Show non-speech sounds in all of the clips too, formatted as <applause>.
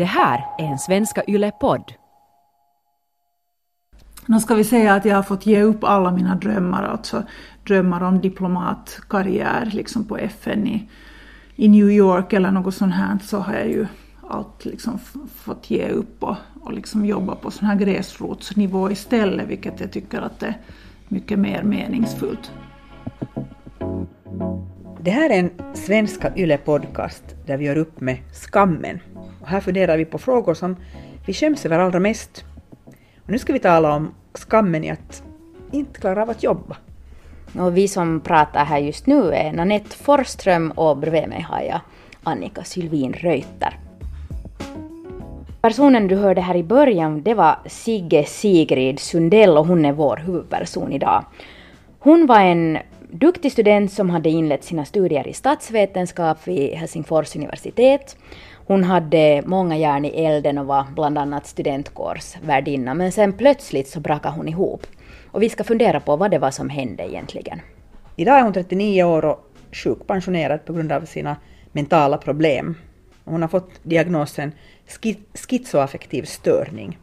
Det här är en Svenska Yle-podd. Nu ska vi säga att jag har fått ge upp alla mina drömmar, alltså drömmar om diplomatkarriär liksom på FN i, i New York eller något sånt här, så har jag ju allt liksom fått ge upp och, och liksom jobba på sån här gräsrotsnivå istället, vilket jag tycker att det är mycket mer meningsfullt. Det här är en Svenska Yle-podcast där vi gör upp med skammen. Och här funderar vi på frågor som vi skäms över allra mest. Och nu ska vi tala om skammen i att inte klara av att jobba. Och vi som pratar här just nu är Nanette Forström och bredvid mig har jag Annika Sylvin Reuter. Personen du hörde här i början det var Sigge Sigrid Sundell och hon är vår huvudperson idag. Hon var en duktig student som hade inlett sina studier i statsvetenskap vid Helsingfors universitet. Hon hade många järn i elden och var bland annat studentkårsvärdinna, men sen plötsligt så brakade hon ihop. Och vi ska fundera på vad det var som hände egentligen. Idag är hon 39 år och sjukpensionerad på grund av sina mentala problem. Hon har fått diagnosen schizoaffektiv störning.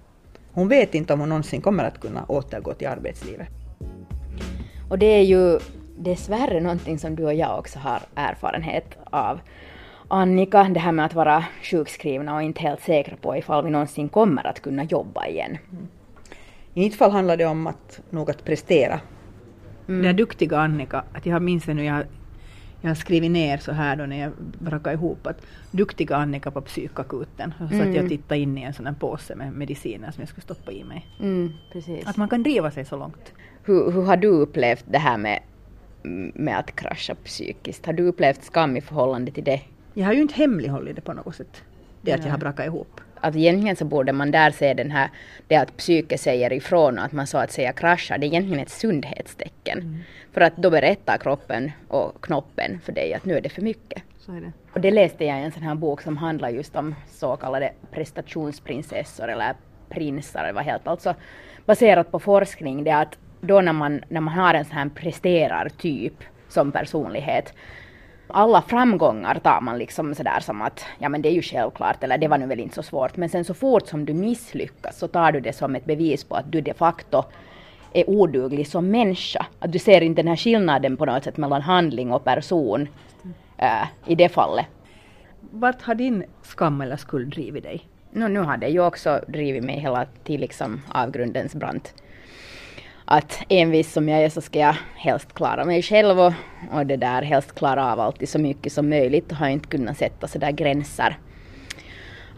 Hon vet inte om hon någonsin kommer att kunna återgå till arbetslivet. Och det är ju dessvärre någonting som du och jag också har erfarenhet av. Annika, det här med att vara sjukskrivna och inte helt säkra på ifall vi någonsin kommer att kunna jobba igen. Mm. I mitt fall handlar det om att nog att prestera. Mm. Den duktiga Annika, att jag minns nu, jag, jag har skrivit ner så här då när jag brakade ihop att duktiga Annika på psykakuten. Så mm. att jag tittade in i en sån här påse med mediciner som jag skulle stoppa i mig. Mm, precis. Att man kan driva sig så långt. Hur, hur har du upplevt det här med, med att krascha psykiskt? Har du upplevt skam i förhållande till det? Jag har ju inte hemlighållit det på något sätt. Det att jag har brakat ihop att egentligen så borde man där se den här, det att psyke säger ifrån och att man så att säga kraschar, det är egentligen ett sundhetstecken. Mm. För att då berättar kroppen och knoppen för dig att nu är det för mycket. Det. Och det läste jag i en sån här bok som handlar just om så kallade prestationsprinsessor eller prinsar, var helt alltså baserat på forskning, det är att då när man, när man har en sån här presterartyp som personlighet alla framgångar tar man liksom sådär som att ja men det är ju självklart eller det var nu väl inte så svårt men sen så fort som du misslyckas så tar du det som ett bevis på att du de facto är oduglig som människa. Att du ser inte den här skillnaden på något sätt mellan handling och person äh, i det fallet. Vart har din skam eller skuld drivit dig? No, nu har det ju också drivit mig hela till liksom avgrundens brant att envis som jag är så ska jag helst klara mig själv och, och det där helst klara av alltid så mycket som möjligt och har inte kunnat sätta sådär gränser.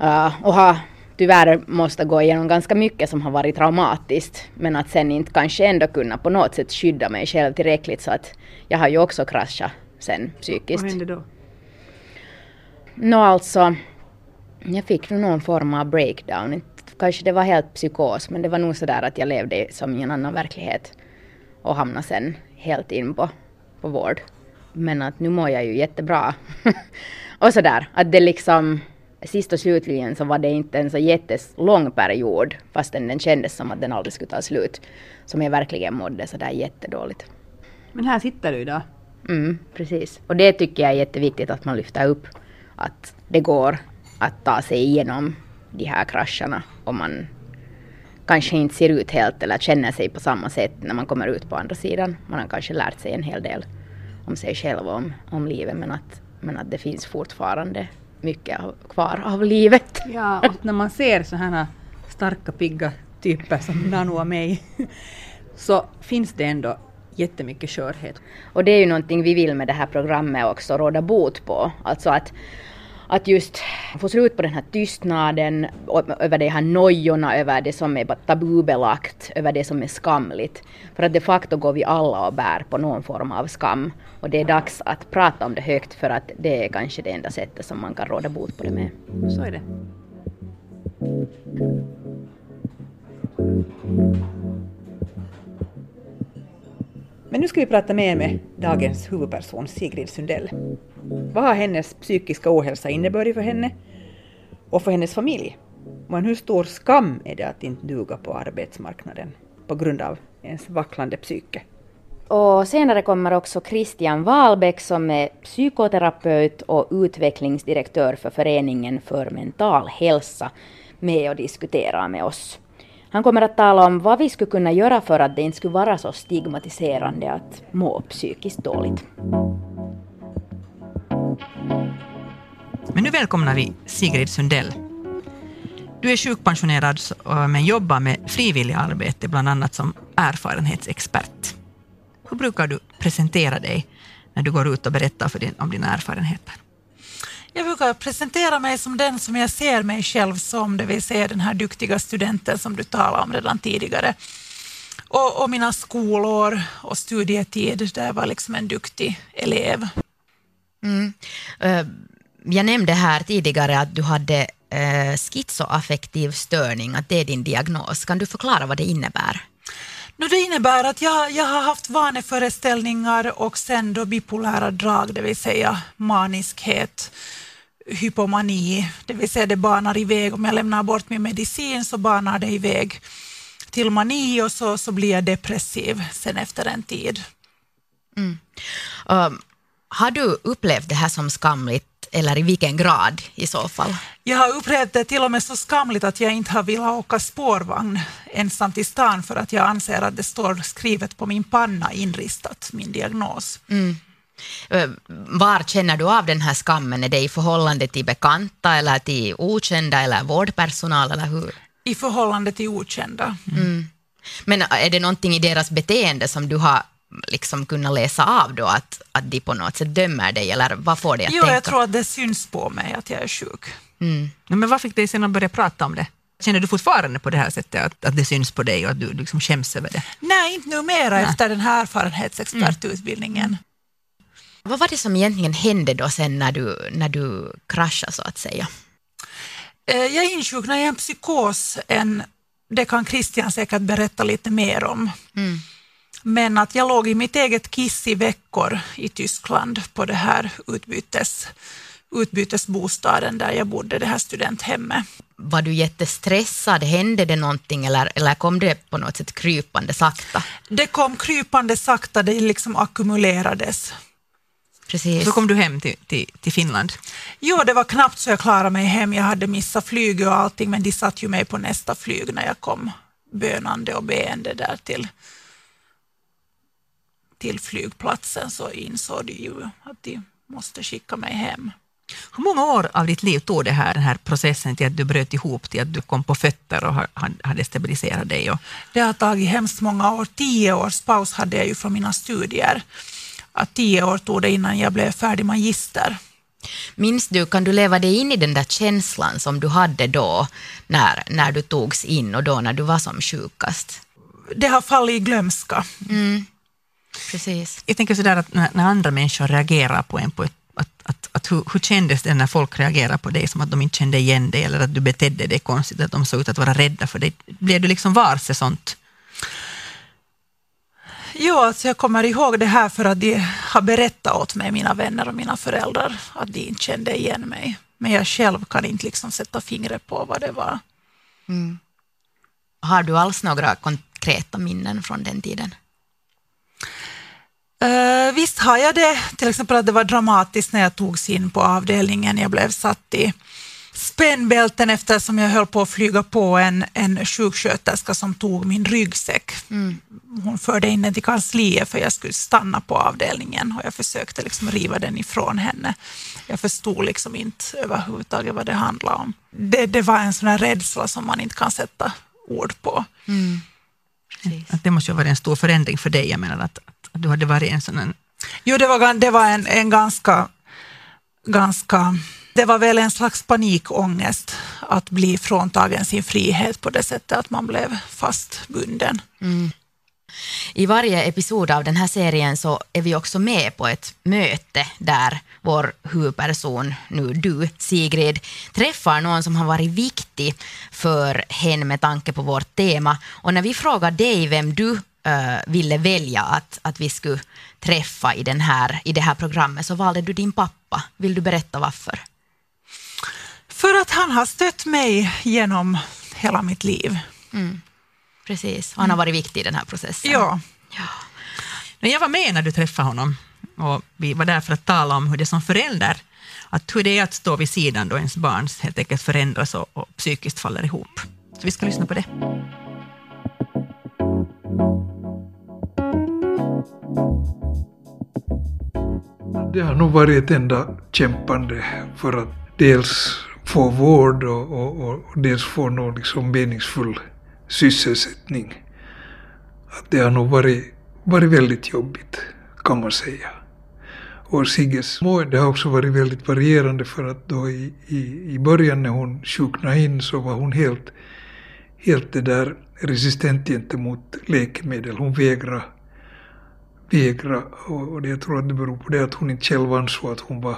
Uh, och har tyvärr måste gå igenom ganska mycket som har varit traumatiskt men att sen inte kanske ändå kunna på något sätt skydda mig själv tillräckligt så att jag har ju också kraschat sen psykiskt. Vad hände då? Nå alltså, jag fick någon form av breakdown kanske det var helt psykos men det var nog sådär att jag levde som i en annan verklighet och hamnade sen helt in på, på vård. Men att nu mår jag ju jättebra. <laughs> och sådär, att det liksom sist och slutligen så var det inte en så jättelång period fastän den kändes som att den aldrig skulle ta slut. Som jag verkligen mådde sådär jättedåligt. Men här sitter du idag. Mm, precis. Och det tycker jag är jätteviktigt att man lyfter upp. Att det går att ta sig igenom de här krascherna och man kanske inte ser ut helt eller känner sig på samma sätt när man kommer ut på andra sidan. Man har kanske lärt sig en hel del om sig själv och om, om livet men att, men att det finns fortfarande mycket av, kvar av livet. <laughs> Ja, och när man ser sådana här starka pigga typer som Nano och mig <laughs> så finns det ändå jättemycket skörhet. Och det är ju någonting vi vill med det här programmet också råda bot på. Alltså att att just få slut på den här tystnaden, över de här nojorna, över det som är tabubelagt, över det som är skamligt. För att de facto går vi alla och bär på någon form av skam. Och det är dags att prata om det högt för att det är kanske det enda sättet som man kan råda bot på det med. Så är det. Men nu ska vi prata mer med dagens huvudperson Sigrid Sundell. Vad har hennes psykiska ohälsa inneburit för henne och för hennes familj? Men hur stor skam är det att inte duga på arbetsmarknaden på grund av ens vacklande psyke? Och senare kommer också Christian Wahlbeck som är psykoterapeut och utvecklingsdirektör för Föreningen för mental hälsa med och diskutera med oss. Han kommer att tala om vad vi skulle kunna göra för att det inte skulle vara så stigmatiserande att må psykiskt dåligt. Men nu välkomnar vi Sigrid Sundell. Du är sjukpensionerad men jobbar med frivilligarbete, bland annat som erfarenhetsexpert. Hur brukar du presentera dig när du går ut och berättar för din, om dina erfarenheter? Jag brukar presentera mig som den som jag ser mig själv som, det vill säga den här duktiga studenten som du talade om redan tidigare. Och, och mina skolår och studietid, där jag var liksom en duktig elev. Mm. Eh, jag nämnde här tidigare att du hade eh, schizoaffektiv störning, att det är din diagnos. Kan du förklara vad det innebär? No, det innebär att jag, jag har haft vaneföreställningar och sen då bipolära drag, det vill säga maniskhet, hypomani, det vill säga det banar iväg. Om jag lämnar bort min medicin så banar det iväg till mani och så, så blir jag depressiv sen efter en tid. Mm. Um, har du upplevt det här som skamligt eller i vilken grad i så fall? Jag har upplevt det till och med så skamligt att jag inte har velat åka spårvagn ensam till stan för att jag anser att det står skrivet på min panna inristat, min diagnos. Mm. Eh, var känner du av den här skammen? Är det i förhållande till bekanta eller till okända eller vårdpersonal eller hur? I förhållande till okända. Mm. Men är det någonting i deras beteende som du har liksom kunna läsa av då att, att de på något sätt dömer dig, eller vad får dig att jo, tänka? Jag tror att det syns på mig att jag är sjuk. Mm. Men vad fick dig sen att börja prata om det? Känner du fortfarande på det här sättet att, att det syns på dig och att du liksom skäms över det? Nej, inte numera Nej. efter den här erfarenhetsexpertutbildningen. Mm. Vad var det som egentligen hände då sen när du, när du kraschade så att säga? Eh, jag insjuknade i en psykos, en, det kan Christian säkert berätta lite mer om. Mm. Men att jag låg i mitt eget kiss i veckor i Tyskland på det här utbytes, utbytesbostaden där jag bodde, det här studenthemmet. Var du jättestressad? Hände det någonting eller, eller kom det på något sätt krypande sakta? Det kom krypande sakta, det liksom ackumulerades. Precis. Så kom du hem till, till, till Finland? Jo, det var knappt så jag klarade mig hem. Jag hade missat flyget och allting, men de satt ju mig på nästa flyg när jag kom bönande och beende där till till flygplatsen så insåg de ju att de måste skicka mig hem. Hur många år av ditt liv tog det här, den här processen till att du bröt ihop, till att du kom på fötter och hade stabiliserat dig? Och... Det har tagit hemskt många år. Tio års paus hade jag ju från mina studier. Att tio år tog det innan jag blev färdig magister. Minns du, kan du leva dig in i den där känslan som du hade då när, när du togs in och då när du var som sjukast? Det har fallit i glömska. Mm. Precis. Jag tänker sådär att när, när andra människor reagerar på en på ett att, att, att hur, hur kändes det när folk reagerade på dig som att de inte kände igen dig eller att du betedde dig konstigt, att de såg ut att vara rädda för dig? Blev du liksom varse sånt? Jo, alltså jag kommer ihåg det här för att de har berättat åt mig, mina vänner och mina föräldrar, att de inte kände igen mig. Men jag själv kan inte liksom sätta fingret på vad det var. Mm. Har du alls några konkreta minnen från den tiden? Uh, visst har jag det. Till exempel att det var dramatiskt när jag togs in på avdelningen. Jag blev satt i spännbälten eftersom jag höll på att flyga på en, en sjuksköterska som tog min ryggsäck. Mm. Hon förde in den till kansliet för jag skulle stanna på avdelningen och jag försökte liksom riva den ifrån henne. Jag förstod liksom inte överhuvudtaget vad det handlade om. Det, det var en sån här rädsla som man inte kan sätta ord på. Mm. Att det måste ju ha varit en stor förändring för dig. Jag menar att, att du hade varit en sån en... Jo, det var, det var en, en ganska, ganska... Det var väl en slags panikångest att bli fråntagen sin frihet på det sättet att man blev fastbunden. Mm. I varje episod av den här serien så är vi också med på ett möte där vår huvudperson, nu du, Sigrid, träffar någon som har varit viktig för henne med tanke på vårt tema. Och när vi frågar dig vem du uh, ville välja att, att vi skulle träffa i, den här, i det här programmet så valde du din pappa. Vill du berätta varför? För att han har stött mig genom hela mitt liv. Mm. Precis, och han har varit viktig i den här processen. Ja. ja. Men jag var med när du träffade honom och vi var där för att tala om hur det som förälder, att hur det är att stå vid sidan då ens barn helt enkelt förändras och, och psykiskt faller ihop. Så vi ska lyssna på det. Det har nog varit ett enda kämpande för att dels få vård och, och, och dels få någon liksom meningsfull sysselsättning. Att det har nog varit, varit väldigt jobbigt, kan man säga. Och Sigges mående har också varit väldigt varierande för att då i, i, i början när hon sjuknade in så var hon helt, helt det där resistent gentemot läkemedel. Hon vägrade, vägrade och, och det, jag tror att det beror på det att hon inte själv ansåg att hon var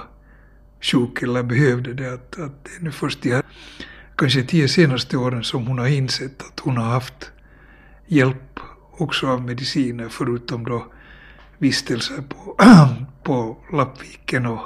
sjuk eller behövde det. Att, att det är nu först de här kanske tio senaste åren som hon har insett att hon har haft hjälp också av mediciner förutom då vistelser på, <clears throat> på Lappviken och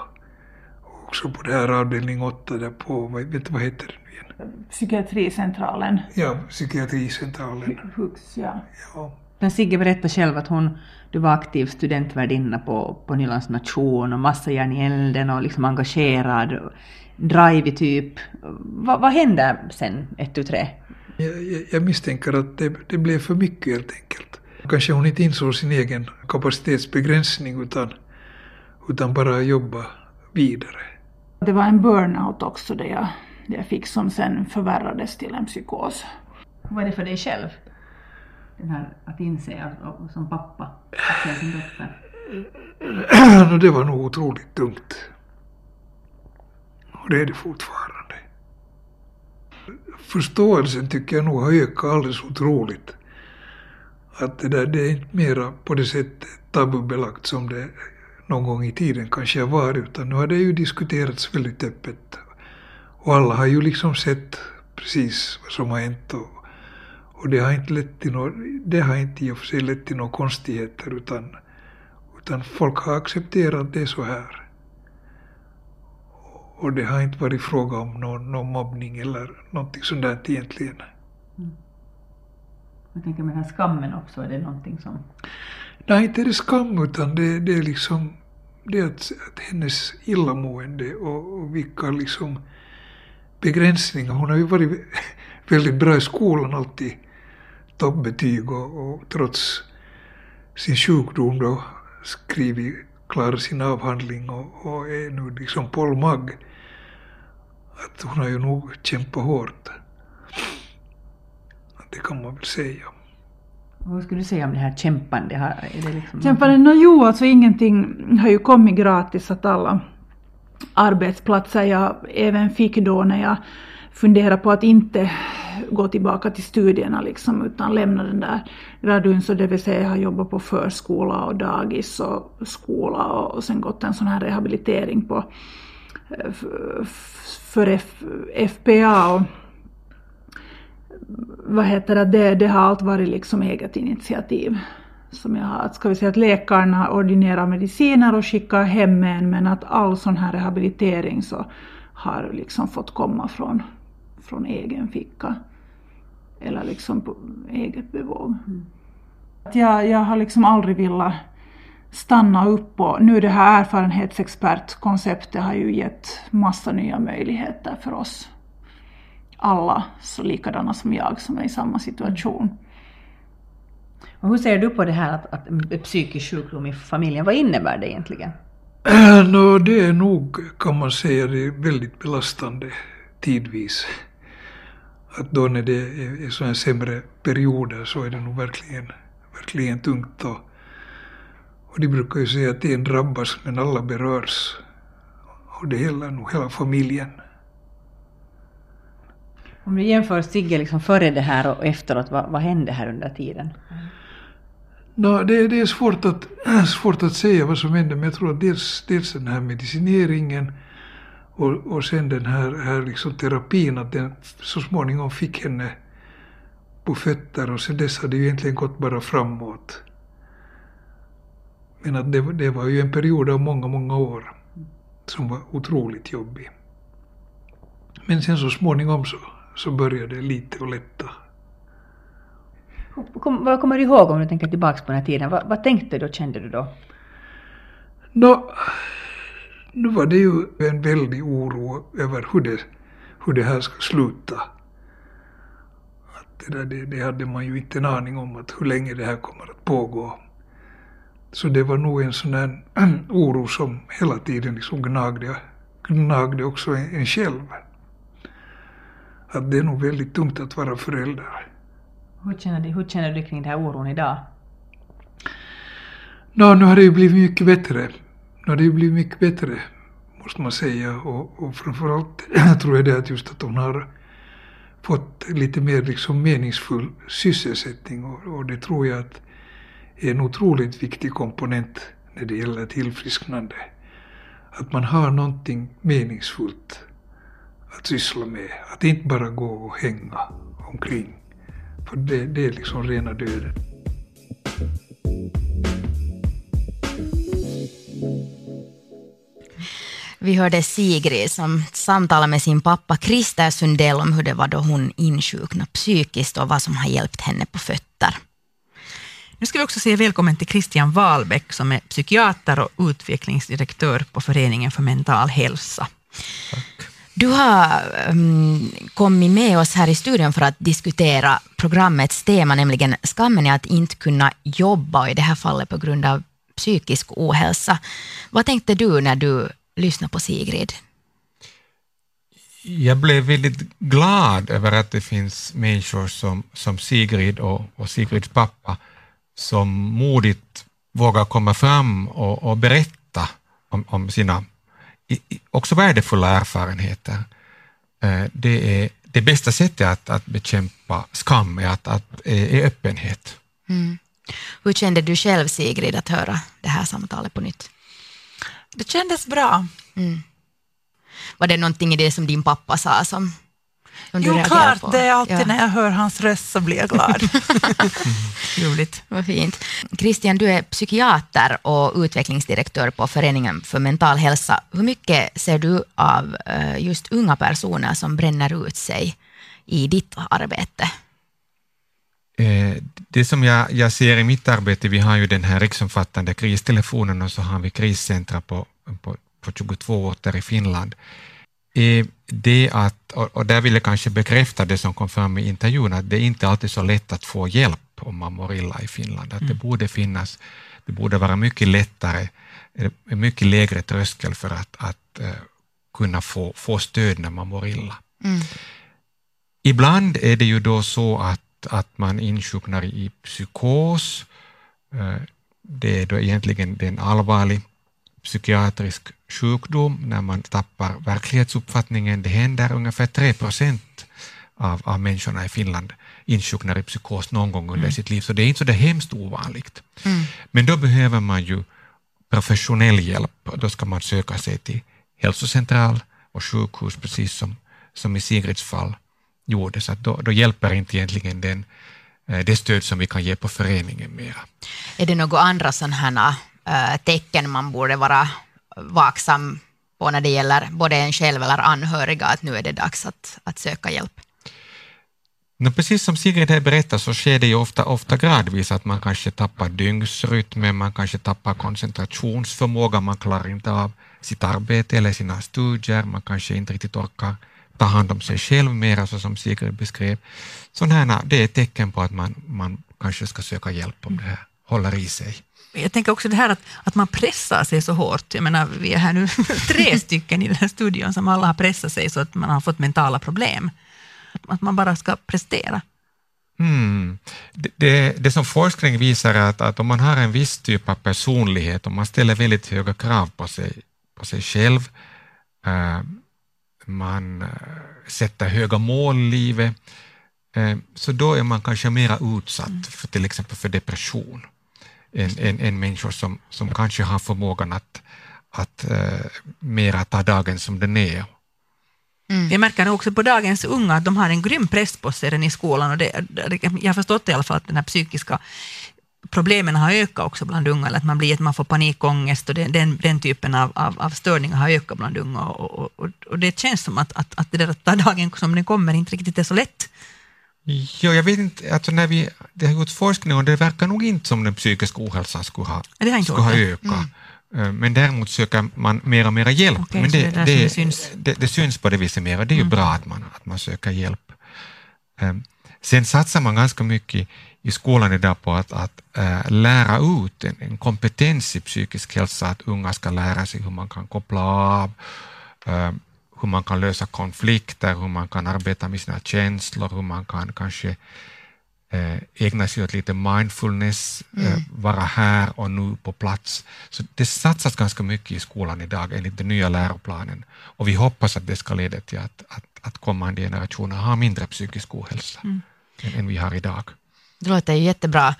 också på det här avdelning 8 där på, vad, vet du vad heter det nu igen? Psykiatricentralen. Ja, psykiatricentralen. Hux, ja. Ja. Men Sigge berättade själv att hon, du var aktiv studentvärdinna på, på Nylands nation och massa järn i elden och liksom engagerad, drive typ. Va, vad hände sen, ett, tu, tre? Jag, jag, jag misstänker att det, det blev för mycket helt enkelt. Kanske hon inte insåg sin egen kapacitetsbegränsning utan, utan bara jobba vidare. Det var en burnout också det jag, det jag fick som sen förvärrades till en psykos. Vad är det för dig själv? Den här att inse som pappa, att se sin dotter. <clears throat> Det var nog otroligt tungt. Och det är det fortfarande. Förståelsen tycker jag nog har ökat alldeles otroligt. Att det där det är inte mera på det sättet tabubelagt som det någon gång i tiden kanske var, utan nu har det ju diskuterats väldigt öppet. Och alla har ju liksom sett precis vad som har hänt och, och det har inte lett till något, det har inte i och för sig lett till några konstigheter utan, utan folk har accepterat det så här. Och det har inte varit fråga om någon, någon mobbning eller någonting sånt där egentligen. Jag tänker med den här skammen också, är det någonting som... Nej, inte är det skam utan det, det är liksom det att, att hennes illamående och, och vilka liksom begränsningar. Hon har ju varit <laughs> väldigt bra i skolan alltid. Toppbetyg och, och trots sin sjukdom då skrivit, klarat sin avhandling och, och är nu liksom Paul Magg. Att hon har ju nog kämpat hårt. Det kan man väl säga. Vad skulle du säga om det här kämpande? Har- Är det liksom Kämpande, no, jo alltså ingenting har ju kommit gratis att alla arbetsplatser jag även fick då när jag funderade på att inte gå tillbaka till studierna liksom utan lämna den där radun, så det vill säga jag har jobbat på förskola och dagis och skola och, och sen gått en sån här rehabilitering på eh, för F, FPA och vad heter det, det, det har allt varit liksom eget initiativ. Som jag har, att ska vi säga att läkarna ordinerar mediciner och skickar hem en men att all sån här rehabilitering så har liksom fått komma från, från egen ficka. Eller liksom på eget bevåg. Att jag, jag har liksom aldrig velat stanna upp och nu det här erfarenhetsexpertkonceptet har ju gett massa nya möjligheter för oss alla så likadana som jag som är i samma situation. Och hur ser du på det här att, att en psykisk sjukdom i familjen, vad innebär det egentligen? Äh, <clears throat> Nå, det är nog, kan man säga, det är väldigt belastande tidvis. Att då när det är, är så här sämre perioder så är det nog verkligen, verkligen tungt. Och, och de brukar ju säga att en drabbas men alla berörs. Och det gäller nog hela familjen. Om du jämför Sigge liksom före det här och efteråt, vad, vad hände här under tiden? Nå, det, det är svårt att, <clears throat> svårt att säga vad som hände men jag tror att dels, dels den här medicineringen och, och sen den här, här liksom terapin att den så småningom fick henne på fötter och sen dess har det ju egentligen gått bara framåt. Men att det, var- det var ju en period av många, många år som var otroligt jobbig. Men sen så småningom så, så började det lite att lätta. Kom, vad kommer du ihåg om du tänker tillbaka på den här tiden? Vad, vad tänkte du och kände du då? Nå, nu var det ju en väldig oro över hur det, hur det här ska sluta. Att det, där, det, hade man ju inte en aning om att hur länge det här kommer att pågå. Så det var nog en sån där <clears throat> oro som hela tiden liksom gnagde, gnagde också en, en själv. Att det är nog väldigt tungt att vara förälder. Hur känner du, hur känner du kring den här oron idag? Nå, nu har det ju blivit mycket bättre. Nu har det ju blivit mycket bättre, måste man säga. Och, och framförallt <clears throat> tror jag det att just att hon har fått lite mer liksom meningsfull sysselsättning och, och det tror jag att är en otroligt viktig komponent när det gäller tillfrisknande. Att man har någonting meningsfullt att syssla med. Att inte bara gå och hänga omkring. För det, det är liksom rena döden. Vi hörde Sigrid som samtalade med sin pappa Christer Sundell om hur det var då hon insjuknade psykiskt och vad som har hjälpt henne på fötter. Nu ska vi också säga välkommen till Christian Wahlbeck som är psykiater och utvecklingsdirektör på Föreningen för mental hälsa. Tack. Du har um, kommit med oss här i studion för att diskutera programmets tema, nämligen skammen i att inte kunna jobba, i det här fallet på grund av psykisk ohälsa. Vad tänkte du när du lyssnade på Sigrid? Jag blev väldigt glad över att det finns människor som, som Sigrid och, och Sigrids pappa som modigt vågar komma fram och, och berätta om, om sina också värdefulla erfarenheter. Eh, det är det bästa sättet att, att bekämpa skam är, att, att, är öppenhet. Mm. Hur kände du själv Sigrid att höra det här samtalet på nytt? Det kändes bra. Mm. Var det någonting i det som din pappa sa som som jo, klart. På. Det är alltid ja. när jag hör hans röst så blir jag glad. <laughs> Roligt. Vad fint. Christian, du är psykiater och utvecklingsdirektör på Föreningen för mental hälsa. Hur mycket ser du av eh, just unga personer som bränner ut sig i ditt arbete? Eh, det som jag, jag ser i mitt arbete, vi har ju den här riksomfattande kristelefonen och så har vi kriscentra på, på, på 22 orter i Finland är det att, och där vill jag kanske bekräfta det som kom fram i intervjun, att det är inte alltid så lätt att få hjälp om man mår illa i Finland. Att det mm. borde finnas, det borde vara mycket lättare, en mycket lägre tröskel för att, att uh, kunna få, få stöd när man mår illa. Mm. Ibland är det ju då så att, att man insjuknar i psykos. Uh, det är då egentligen en allvarlig psykiatrisk sjukdom när man tappar verklighetsuppfattningen. Det händer ungefär 3 procent av, av människorna i Finland insjuknar i psykos någon gång under mm. sitt liv, så det är inte så det hemskt ovanligt. Mm. Men då behöver man ju professionell hjälp. Då ska man söka sig till hälsocentral och sjukhus, precis som, som i Sigrids fall gjorde, så då, då hjälper inte egentligen den, eh, det stöd som vi kan ge på föreningen mera. Är det några andra sådana här tecken man borde vara vaksam på när det gäller både en själv eller anhöriga, att nu är det dags att, att söka hjälp? No, precis som Sigrid här berättar så sker det ju ofta, ofta gradvis att man kanske tappar dygnsrytmen, man kanske tappar koncentrationsförmåga, man klarar inte av sitt arbete eller sina studier, man kanske inte riktigt orkar ta hand om sig själv mera så som Sigrid beskrev. Sådana det är tecken på att man, man kanske ska söka hjälp om det här håller i sig jag tänker också det här att, att man pressar sig så hårt. Jag menar, vi är här nu <laughs> tre stycken i den här studion som alla har pressat sig så att man har fått mentala problem. Att man bara ska prestera. Mm. Det, det, det, som forskning visar är att, att om man har en viss typ av personlighet, om man ställer väldigt höga krav på sig, på sig själv, äh, man äh, sätter höga mål i livet, äh, så då är man kanske mer utsatt för till exempel för depression än, än, än människor som, som kanske har förmågan att, att uh, mera ta dagen som den är. Mm. Jag märker också på dagens unga att de har en grym press på sig i skolan. Och det, jag har förstått i alla fall att den här psykiska problemen har ökat också bland unga, eller att man blir att man får panikångest och den, den, den typen av, av, av, störningar har ökat bland unga. Och, och, och, det känns som att, att, att det där att ta dagen som den kommer inte riktigt är så lätt. Jo, jag vet inte, alltså när vi, det har gjorts forskning och det verkar nog inte som den psykiska ohälsan skulle ha, Det har inte skulle ha det. ökat. Eh, Men däremot söker man mer och mer hjälp. Okej, Men det som det syns. Det, det syns på det viset mer och det är ju bra att man, att man söker hjälp. Eh, Sen satsar man ganska mycket i skolan idag på att, att äh, lära ut en, en kompetens i psykisk hälsa, att unga ska lära sig hur man kan koppla av, äh, hur man kan lösa konflikter, hur man kan arbeta med sina känslor, hur man kan kanske äh, ägna sig åt lite mindfulness, äh, vara här och nu på plats. Så det satsas ganska mycket i skolan idag enligt den nya läroplanen och vi hoppas att det ska leda till att, att, att kommande generationer har mindre psykisk ohälsa än, än vi har idag. Det låter ju jättebra.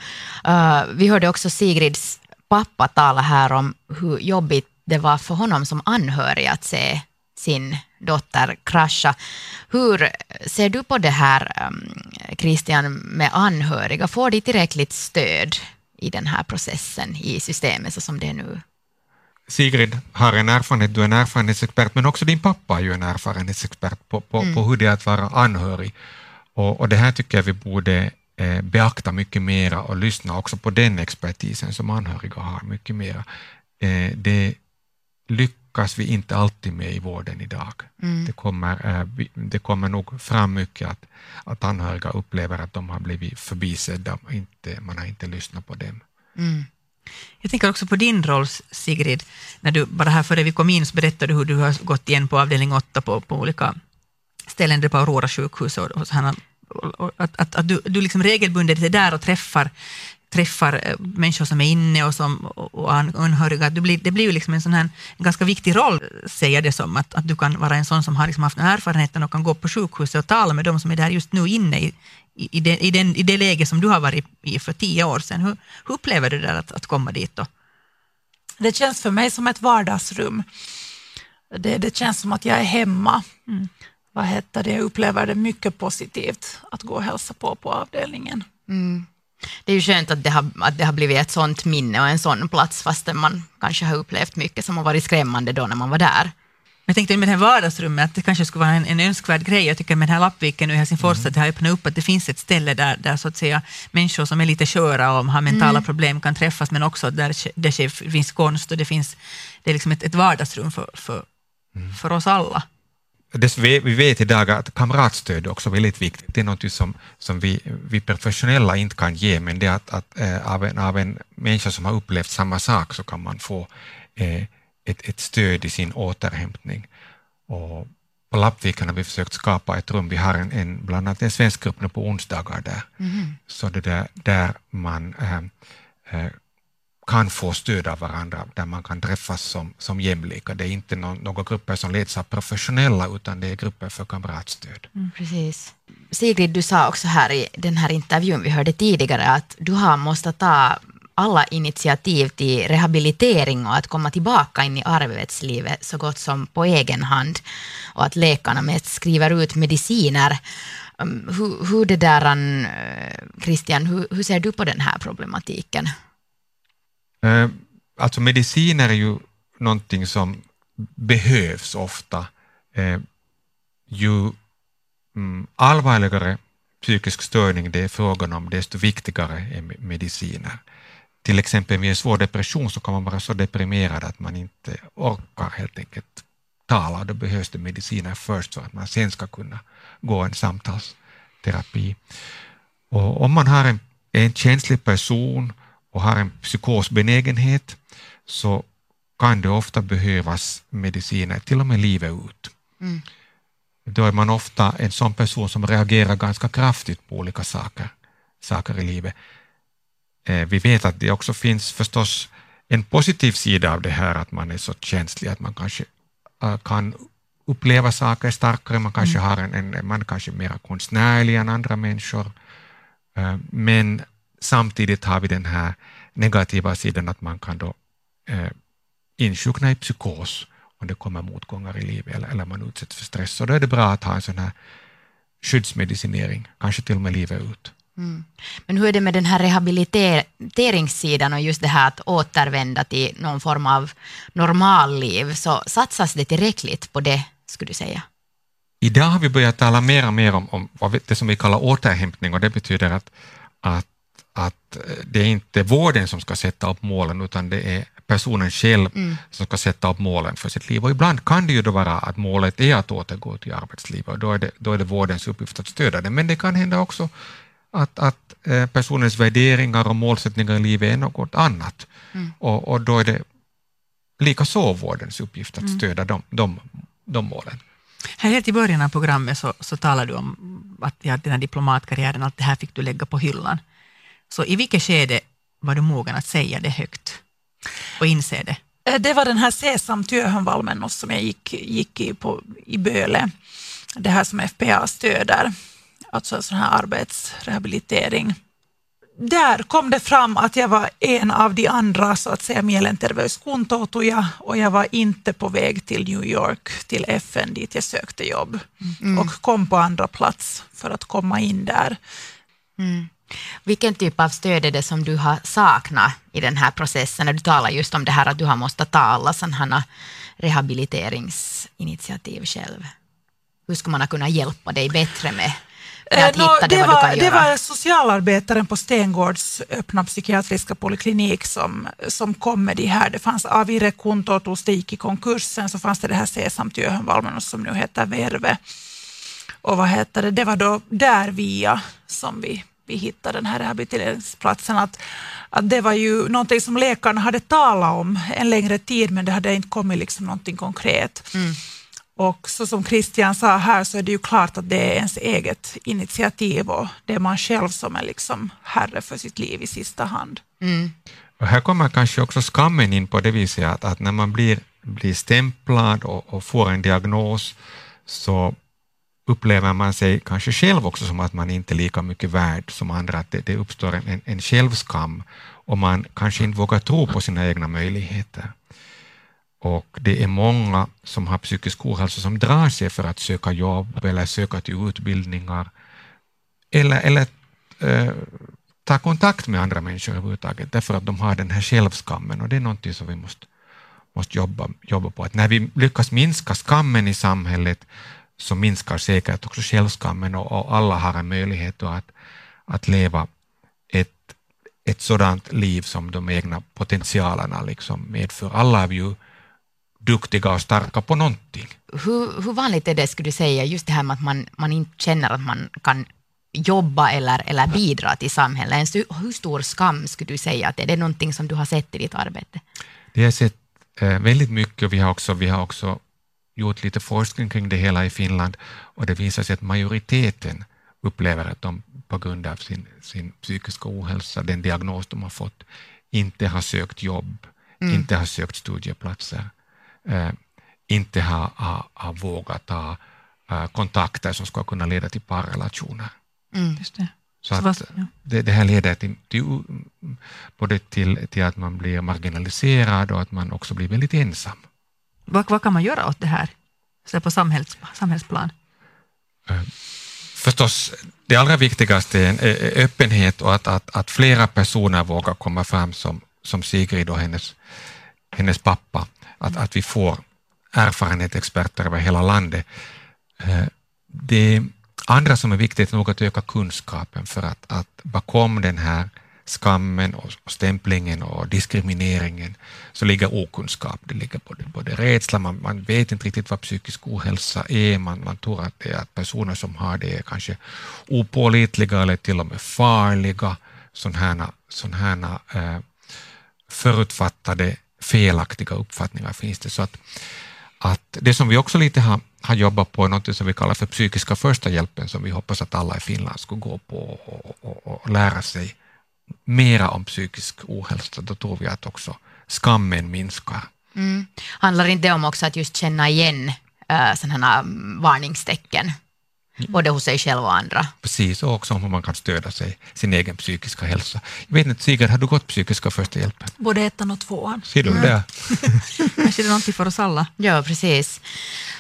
Uh, vi hörde också Sigrids pappa tala här om hur jobbigt det var för honom som anhörig att se sin dotter krascha. Hur ser du på det här, um, Christian, med anhöriga? Får de tillräckligt stöd i den här processen i systemet så som det är nu? Sigrid har en erfarenhet, du är en erfarenhetsexpert, men också din pappa är ju en erfarenhetsexpert på, på, på hur det är att vara anhörig. Och, och det här tycker jag vi borde eh, beakta mycket mera och lyssna också på den expertisen som anhöriga har mycket mera. Eh, det lyckas vi inte alltid med i vården idag. Det, kommer, eh, det kommer nog fram mycket att, att anhöriga upplever att de har blivit förbisedda, inte, man har inte lyssnat på dem. Jag tänker också på din roll, Sigrid. När du, bara här före vi kom in så berättade du hur du har gått igen på avdelning 8 på, på olika ställen, på Aurora sjukhus. Och, och att, att, att du, du liksom regelbundet är där och träffar, träffar eh, människor som är inne och, som, och, och an- anhöriga. Du blir, det blir ju liksom en sån här en ganska viktig roll, säger jag det som, att, att du kan vara en sån som har liksom haft den erfarenheten och kan gå på sjukhuset och tala med de som är där just nu inne i, i, det, i, den, i det läge som du har varit i för tio år sedan. Hur, hur upplever du det där att, att komma dit? Då? Det känns för mig som ett vardagsrum. Det, det känns som att jag är hemma. Vad heter det? Jag upplever det mycket positivt att gå och hälsa på på avdelningen. Det är ju skönt att det, har, att det har blivit ett sånt minne och en sån plats fastän man kanske har upplevt mycket som har varit skrämmande då när man var där. Jag tänkte med det här vardagsrummet, att det kanske skulle vara en, en önskvärd grej. Jag tycker med den här Lappviken och i Helsingfors att det har öppnat upp att det finns ett ställe där, där så att säga människor som är lite sköra och har mentala problem kan träffas, men också där det finns konst och det finns det är liksom ett, ett vardagsrum för, för, för oss alla. Dess, vi vi vet idag att kamratstöd är också väldigt viktigt. Det är något som, som vi, vi professionella inte kan ge, men det är att, att eh, av, en, av en människa som har upplevt samma sak så kan man få eh, ett, ett stöd i sin återhämtning. Och på Lappviken har vi försökt skapa ett rum. Vi har en, en, bland annat en svensk grupp nu på onsdagar där, så det där, där man eh, kan få stöd av varandra, där man kan träffas som, som jämlika. Det är inte någon, några grupper som leds av professionella, utan det är grupper för kamratstöd. Mm, precis. Sigrid, du sa också här i den här intervjun vi hörde tidigare att du har måste ta alla initiativ till rehabilitering och att komma tillbaka in i arbetslivet så gott som på egen hand och att läkarna mest skriver ut mediciner. Mm, hur, hur det där, eh, Christian, hur, hur ser du på den här problematiken? Eh, alltså mediciner är ju någonting som behövs ofta. Eh, ju mm, allvarligare psykisk störning det är frågan om, desto viktigare är mediciner. Till exempel vid en svår depression så kan man vara så deprimerad att man inte orkar helt enkelt tala då behövs det mediciner först för att man sen ska kunna gå en samtalsterapi. Och om man har en, en känslig person och har en psykosbenägenhet så kan det ofta behövas mediciner, till och med livet ut. Då är man ofta en sån person som reagerar ganska kraftigt på olika saker, saker i livet. Eh, vi vet att det också finns förstås en positiv sida av det här, att man är så känslig att man kanske äh, kan uppleva saker starkare, man kanske har en, en man kanske är mer konstnärlig än andra människor. Eh, Men samtidigt har vi den här negativa sidan att man kan då eh, insjukna i psykos om det kommer motgångar i livet eller, eller man utsätts för stress. Så då är det bra att ha en sån här skyddsmedicinering, kanske till och med livet ut. Men hur är det med den här rehabiliteringssidan och just det här att återvända till någon form av normalliv? Så satsas det tillräckligt på det, skulle du säga? idag har vi börjat tala mer och mer om, om det som vi kallar återhämtning och det betyder att, att, att det är inte vården som ska sätta upp målen utan det är personen själv mm. som ska sätta upp målen för sitt liv. Och ibland kan det ju då vara att målet är att återgå till arbetslivet och då är det, då är det vårdens uppgift att stödja det. Men det kan hända också att, att eh, personens värderingar och målsättningar i livet är något annat. Mm. Och, och då är det likaså vårdens uppgift att mm. stödja de, de, de målen. Här helt i början av programmet så, så talade du om att ja, den här diplomatkarriären, allt det här fick du lägga på hyllan. Så i vilket skede var du mogen att säga det högt och inse det? Eh, det var den här Sesam Työhönvalmennus som jag gick, gick i, på, i Böle. Det här som FPA stöder, alltså sån här arbetsrehabilitering där kom det fram att jag var en av de andra så att säga mielenterveyskuntoutuja och jag var inte på väg till New York, till FN dit jag sökte jobb mm. och kom på andra plats för att komma in där. Mm. Vilken typ av stöd är det som du har saknat i den här processen? Du talar just om det här att du har måste ta alla sådana rehabiliteringsinitiativ själv. Hur ska man kunna hjälpa dig bättre med Eh, no, det, var, det var socialarbetaren på Stengårds öppna psykiatriska poliklinik som, som kom med de här. Det fanns Avire Kuntotus, det gick i konkursen, så fanns det det här Sesam Työhönvalmen som nu heter Verve. Och vad heter det, det var då där via som vi, vi hittade den här rehabiliteringsplatsen. Att, att det var ju någonting som läkarna hade talat om en längre tid, men det hade inte kommit liksom någonting konkret. Mm. Och så som Christian sa här så är det ju klart att det är ens eget initiativ och det är man själv som är liksom herre för sitt liv i sista hand. Mm. Och här kommer kanske också skammen in på det viset att, att när man blir, blir stämplad och, och, får en diagnos så upplever man sig kanske själv också som att man inte är lika mycket värd som andra, att det, det uppstår en, en, självskam och man kanske inte vågar tro på sina egna möjligheter. Och det är många som har psykisk ohälsa som drar sig för att söka jobb eller söka till utbildningar eller, eller eh, ta kontakt med andra människor överhuvudtaget därför att de har den här självskammen och det är någonting som vi måste, måste jobba, jobba på. Att när vi lyckas minska skammen i samhället så minskar säkert också självskammen och, och alla har en möjlighet att, att leva ett, ett sådant liv som de egna potentialerna liksom medför. Alla är ju duktiga och starka på någonting. Hur, hur vanligt är det, skulle du säga, just det här med att man, man inte känner att man kan jobba eller, eller bidra till samhället? Hur stor skam skulle du säga att det är? Det någonting som du har sett i ditt arbete? Det har sett eh, väldigt mycket. Vi har, också, vi har också gjort lite forskning kring det hela i Finland och det visar sig att majoriteten upplever att de på grund av sin, sin psykiska ohälsa, den diagnos de har fått, inte har sökt jobb, mm. inte har sökt studieplatser eh, inte har, har, har vågat ta eh, kontakter som ska kunna leda till parrelationer. Mm. det. Så, att det, det, här leder till, till, både till, till att man blir marginaliserad och att man också blir väldigt ensam. Vad, vad kan man göra åt det här, så på samhälls, samhällsplan? Eh, förstås, det allra viktigaste är, eh, eh, öppenhet och att, att, att flera personer vågar komma fram som, som Sigrid och hennes, hennes pappa att, att vi får erfarenhetsexperter över hela landet. Det andra som är viktigt är nog att öka kunskapen för att, att bakom den här skammen och stämplingen och diskrimineringen så ligger okunskap. Det ligger både, både rädsla, man, man vet inte riktigt vad psykisk ohälsa är, man, man tror att det är att personer som har det är kanske opålitliga eller till och med farliga. Sådana här, sån här eh, förutfattade felaktiga uppfattningar finns det. Så att, att det som vi också lite har, har jobbat på är något som vi kallar för psykiska första hjälpen som vi hoppas att alla i Finland skulle gå på och, och, och lära sig mera om psykisk ohälsa. Då tror vi att också skammen minskar. Mm. Handlar inte om också att just känna igen äh, sådana varningstecken både hos sig själv och andra. Precis, och också om hur man kan stödja sig, sin egen psykiska hälsa. Jag vet inte, Sigrid, har du gått psykiska första hjälpen? Både ettan och tvåan. Ser du mm. det? Kanske det är någonting för oss alla. Ja, precis.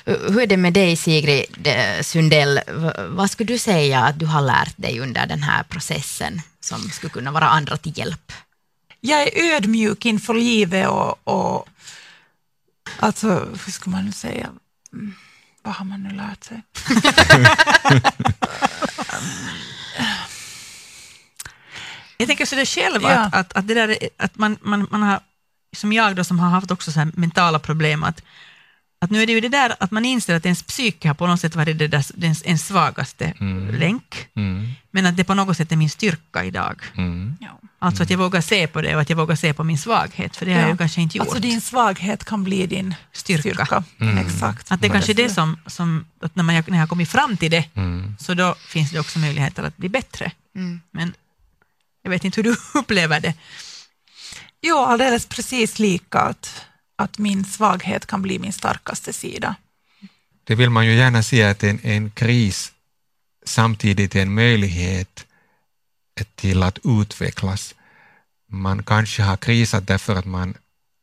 Hur är det med dig, Sigrid Sundell? Vad skulle du säga att du har lärt dig under den här processen som skulle kunna vara andra till hjälp? Jag är ödmjuk inför livet och, och alltså, hur ska man säga? Vad har man nu lärt sig? Jag tänker så det själv, Ja. att, att, att, det där, är- att man, man, man har, som jag då som har haft också så mentala problem, att, att nu är det ju det där att man inser att ens psyke har på något sätt varit det där, den, en svagaste länk, Mm. men att det på något sätt är min styrka idag. Mm. Ja. Alltså att jag vågar se på det och att jag vågar se på min svaghet, för det har jag ju kanske inte gjort. Alltså din svaghet kan bli din Styrka. styrka. Exakt. Att det kanske är det som, som att när, man, när jag har kommit fram till det, Mm. så då finns det också möjligheter att bli bättre. Mm. Men jag vet inte hur du <laughs> upplever det. Jo, alldeles precis lika att, att min svaghet kan bli min starkaste sida. Det vill man ju gärna se att en, en kris samtidigt är en möjlighet till att utvecklas. Man kanske har krisat därför att man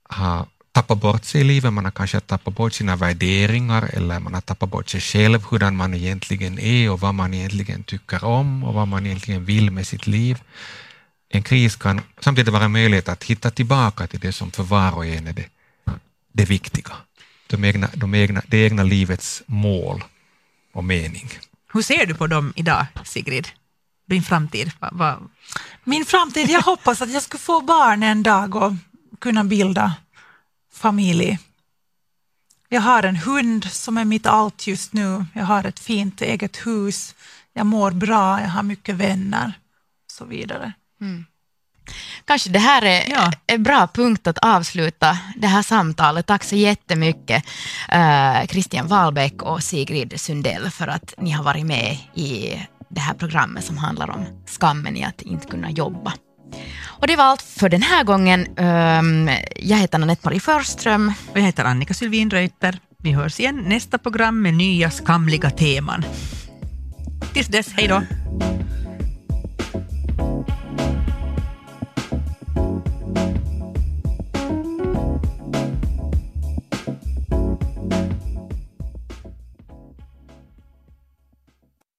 har tappat bort sig i livet, man har kanske tappat bort sina värderingar eller man har tappat bort sig själv, hurdan man egentligen är och vad man egentligen tycker om och vad man egentligen vill med sitt liv. En kris kan samtidigt vara en möjlighet att hitta tillbaka till det som för var och en är det, det viktiga. De egna, de egna, det egna livets mål och mening. Hur ser du på dem idag, Sigrid? Din framtid? Va, va, Min framtid, jag hoppas att jag ska få barn en dag och kunna bilda familj. Jag har en hund som är mitt allt just nu. Jag har ett fint eget hus. Jag mår bra, jag har mycket vänner och så vidare. Kanske det här är Ja. en bra punkt att avsluta det här samtalet. Tack så jättemycket eh, Christian Wahlbeck och Sigrid Sundell för att ni har varit med i det här programmet som handlar om skammen i att inte kunna jobba. Och det var allt för den här gången. Ehm, Jag heter Anette-Marie Förström. och jag heter Annika Sylvin Reuter. Vi hörs igen nästa program med nya skamliga teman. Tills dess, hej då!